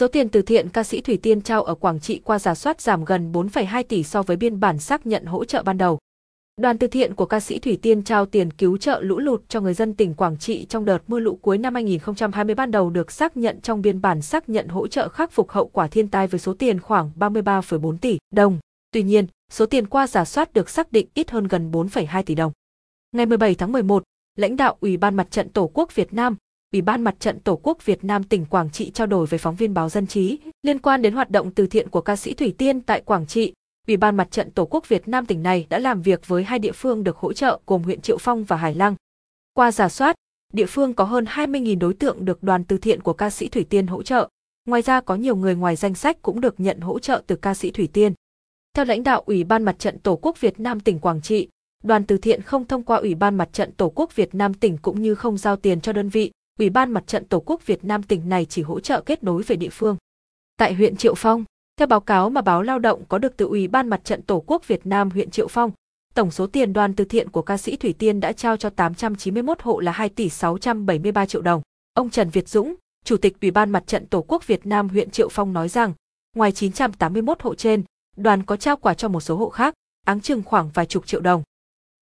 Số tiền từ thiện ca sĩ Thủy Tiên trao ở Quảng Trị qua giả soát giảm gần 4,2 tỷ so với biên bản xác nhận hỗ trợ ban đầu. Đoàn từ thiện của ca sĩ Thủy Tiên trao tiền cứu trợ lũ lụt cho người dân tỉnh Quảng Trị trong đợt mưa lũ cuối năm 2020 ban đầu được xác nhận trong biên bản xác nhận hỗ trợ khắc phục hậu quả thiên tai với số tiền khoảng 33,4 tỷ đồng. Tuy nhiên, số tiền qua giả soát được xác định ít hơn gần 4,2 tỷ đồng. Ngày 17 tháng 11, lãnh đạo Ủy ban Mặt trận Tổ quốc Việt Nam, Ủy ban Mặt trận Tổ quốc Việt Nam tỉnh Quảng Trị trao đổi với phóng viên báo Dân trí liên quan đến hoạt động từ thiện của ca sĩ Thủy Tiên tại Quảng Trị. Ủy ban Mặt trận Tổ quốc Việt Nam tỉnh này đã làm việc với hai địa phương được hỗ trợ gồm huyện Triệu Phong và Hải Lăng. Qua giả soát, địa phương có hơn 20.000 đối tượng được đoàn từ thiện của ca sĩ Thủy Tiên hỗ trợ. Ngoài ra có nhiều người ngoài danh sách cũng được nhận hỗ trợ từ ca sĩ Thủy Tiên. Theo lãnh đạo Ủy ban Mặt trận Tổ quốc Việt Nam tỉnh Quảng Trị, đoàn từ thiện không thông qua Ủy ban Mặt trận Tổ quốc Việt Nam tỉnh cũng như không giao tiền cho đơn vị, Ủy ban Mặt trận Tổ quốc Việt Nam tỉnh này chỉ hỗ trợ kết nối về địa phương. Tại huyện Triệu Phong, theo báo cáo mà báo Lao động có được từ Ủy ban Mặt trận Tổ quốc Việt Nam huyện Triệu Phong, tổng số tiền đoàn từ thiện của ca sĩ Thủy Tiên đã trao cho 891 hộ là 2 tỷ 673 triệu đồng. Ông Trần Việt Dũng, Chủ tịch Ủy ban Mặt trận Tổ quốc Việt Nam huyện Triệu Phong nói rằng, ngoài 981 hộ trên, đoàn có trao quà cho một số hộ khác, áng chừng khoảng vài chục triệu đồng.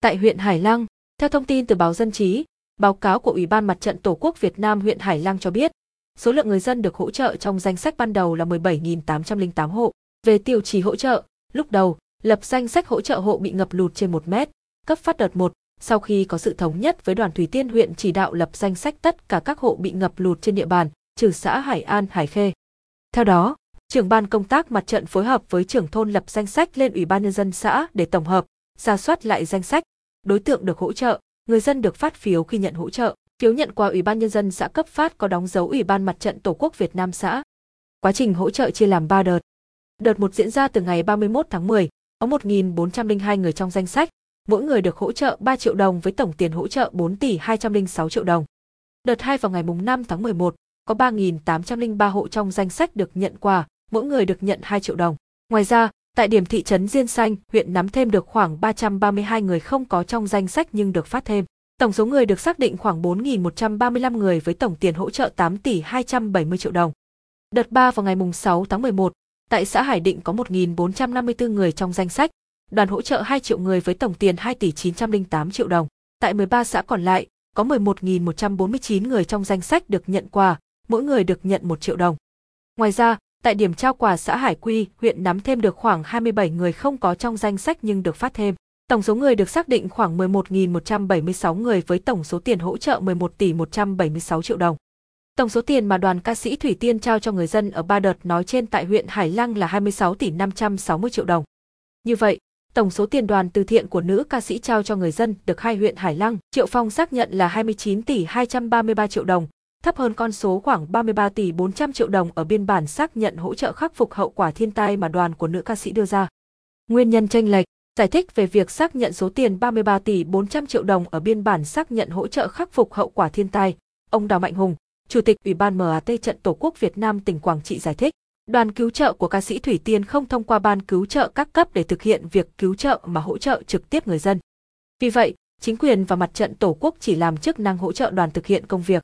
Tại huyện Hải Lăng, theo thông tin từ báo Dân trí, báo cáo của Ủy ban Mặt trận Tổ quốc Việt Nam huyện Hải Lăng cho biết, số lượng người dân được hỗ trợ trong danh sách ban đầu là 17.808 hộ. Về tiêu chí hỗ trợ, lúc đầu, lập danh sách hỗ trợ hộ bị ngập lụt trên 1 mét, cấp phát đợt 1, sau khi có sự thống nhất với đoàn Thủy Tiên huyện chỉ đạo lập danh sách tất cả các hộ bị ngập lụt trên địa bàn, trừ xã Hải An, Hải Khê. Theo đó, trưởng ban công tác mặt trận phối hợp với trưởng thôn lập danh sách lên Ủy ban nhân dân xã để tổng hợp, ra soát lại danh sách, đối tượng được hỗ trợ, người dân được phát phiếu khi nhận hỗ trợ. Phiếu nhận qua Ủy ban nhân dân xã cấp phát có đóng dấu Ủy ban Mặt trận Tổ quốc Việt Nam xã. Quá trình hỗ trợ chia làm 3 đợt. Đợt 1 diễn ra từ ngày 31 tháng 10, có 1.402 người trong danh sách, mỗi người được hỗ trợ 3 triệu đồng với tổng tiền hỗ trợ 4 tỷ 206 triệu đồng. Đợt 2 vào ngày 5 tháng 11, có 3.803 hộ trong danh sách được nhận quà, mỗi người được nhận 2 triệu đồng. Ngoài ra, tại điểm thị trấn Diên Xanh, huyện nắm thêm được khoảng 332 người không có trong danh sách nhưng được phát thêm. Tổng số người được xác định khoảng 4.135 người với tổng tiền hỗ trợ 8 tỷ 270 triệu đồng. Đợt 3 vào ngày 6 tháng 11, tại xã Hải Định có 1.454 người trong danh sách, đoàn hỗ trợ 2 triệu người với tổng tiền 2 tỷ 908 triệu đồng. Tại 13 xã còn lại, có 11.149 người trong danh sách được nhận quà, mỗi người được nhận 1 triệu đồng. Ngoài ra, tại điểm trao quà xã Hải Quy, huyện nắm thêm được khoảng 27 người không có trong danh sách nhưng được phát thêm. Tổng số người được xác định khoảng 11.176 người với tổng số tiền hỗ trợ 11 tỷ 176 triệu đồng. Tổng số tiền mà đoàn ca sĩ Thủy Tiên trao cho người dân ở ba đợt nói trên tại huyện Hải Lăng là 26 tỷ 560 triệu đồng. Như vậy, tổng số tiền đoàn từ thiện của nữ ca sĩ trao cho người dân được hai huyện Hải Lăng, Triệu Phong xác nhận là 29 tỷ 233 triệu đồng, thấp hơn con số khoảng 33 tỷ 400 triệu đồng ở biên bản xác nhận hỗ trợ khắc phục hậu quả thiên tai mà đoàn của nữ ca sĩ đưa ra. Nguyên nhân tranh lệch giải thích về việc xác nhận số tiền 33 tỷ 400 triệu đồng ở biên bản xác nhận hỗ trợ khắc phục hậu quả thiên tai, ông Đào Mạnh Hùng, Chủ tịch Ủy ban MAT trận Tổ quốc Việt Nam tỉnh Quảng Trị giải thích, đoàn cứu trợ của ca sĩ Thủy Tiên không thông qua ban cứu trợ các cấp để thực hiện việc cứu trợ mà hỗ trợ trực tiếp người dân. Vì vậy, chính quyền và mặt trận Tổ quốc chỉ làm chức năng hỗ trợ đoàn thực hiện công việc.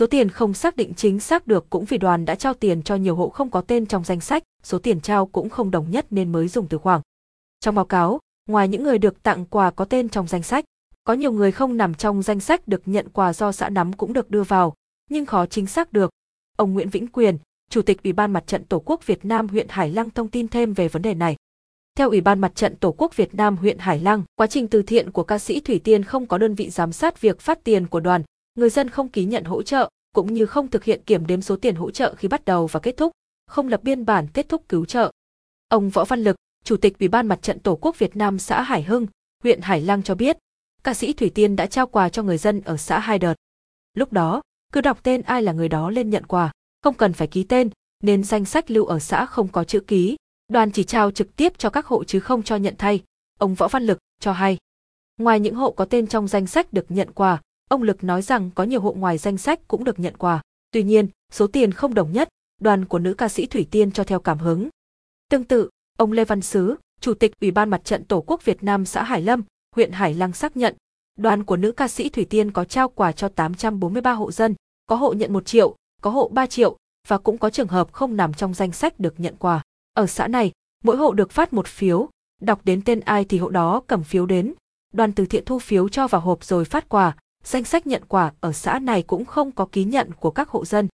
Số tiền không xác định chính xác được cũng vì đoàn đã trao tiền cho nhiều hộ không có tên trong danh sách, số tiền trao cũng không đồng nhất nên mới dùng từ khoảng. Trong báo cáo, ngoài những người được tặng quà có tên trong danh sách, có nhiều người không nằm trong danh sách được nhận quà do xã nắm cũng được đưa vào, nhưng khó chính xác được. Ông Nguyễn Vĩnh Quyền, Chủ tịch Ủy ban Mặt trận Tổ quốc Việt Nam huyện Hải Lăng thông tin thêm về vấn đề này. Theo Ủy ban Mặt trận Tổ quốc Việt Nam huyện Hải Lăng, quá trình từ thiện của ca sĩ Thủy Tiên không có đơn vị giám sát việc phát tiền của đoàn, người dân không ký nhận hỗ trợ, cũng như không thực hiện kiểm đếm số tiền hỗ trợ khi bắt đầu và kết thúc, không lập biên bản kết thúc cứu trợ. Ông Võ Văn Lực, Chủ tịch Ủy ban Mặt trận Tổ quốc Việt Nam xã Hải Hưng, huyện Hải Lăng cho biết, ca sĩ Thủy Tiên đã trao quà cho người dân ở xã hai đợt. Lúc đó, cứ đọc tên ai là người đó lên nhận quà, không cần phải ký tên, nên danh sách lưu ở xã không có chữ ký, đoàn chỉ trao trực tiếp cho các hộ chứ không cho nhận thay, ông Võ Văn Lực cho hay. Ngoài những hộ có tên trong danh sách được nhận quà, ông Lực nói rằng có nhiều hộ ngoài danh sách cũng được nhận quà. Tuy nhiên, số tiền không đồng nhất, đoàn của nữ ca sĩ Thủy Tiên cho theo cảm hứng. Tương tự, ông Lê Văn Sứ, Chủ tịch Ủy ban Mặt trận Tổ quốc Việt Nam xã Hải Lâm, huyện Hải Lăng xác nhận, đoàn của nữ ca sĩ Thủy Tiên có trao quà cho 843 hộ dân, có hộ nhận 1 triệu, có hộ 3 triệu và cũng có trường hợp không nằm trong danh sách được nhận quà. Ở xã này, mỗi hộ được phát một phiếu, đọc đến tên ai thì hộ đó cầm phiếu đến. Đoàn từ thiện thu phiếu cho vào hộp rồi phát quà, danh sách nhận quà ở xã này cũng không có ký nhận của các hộ dân.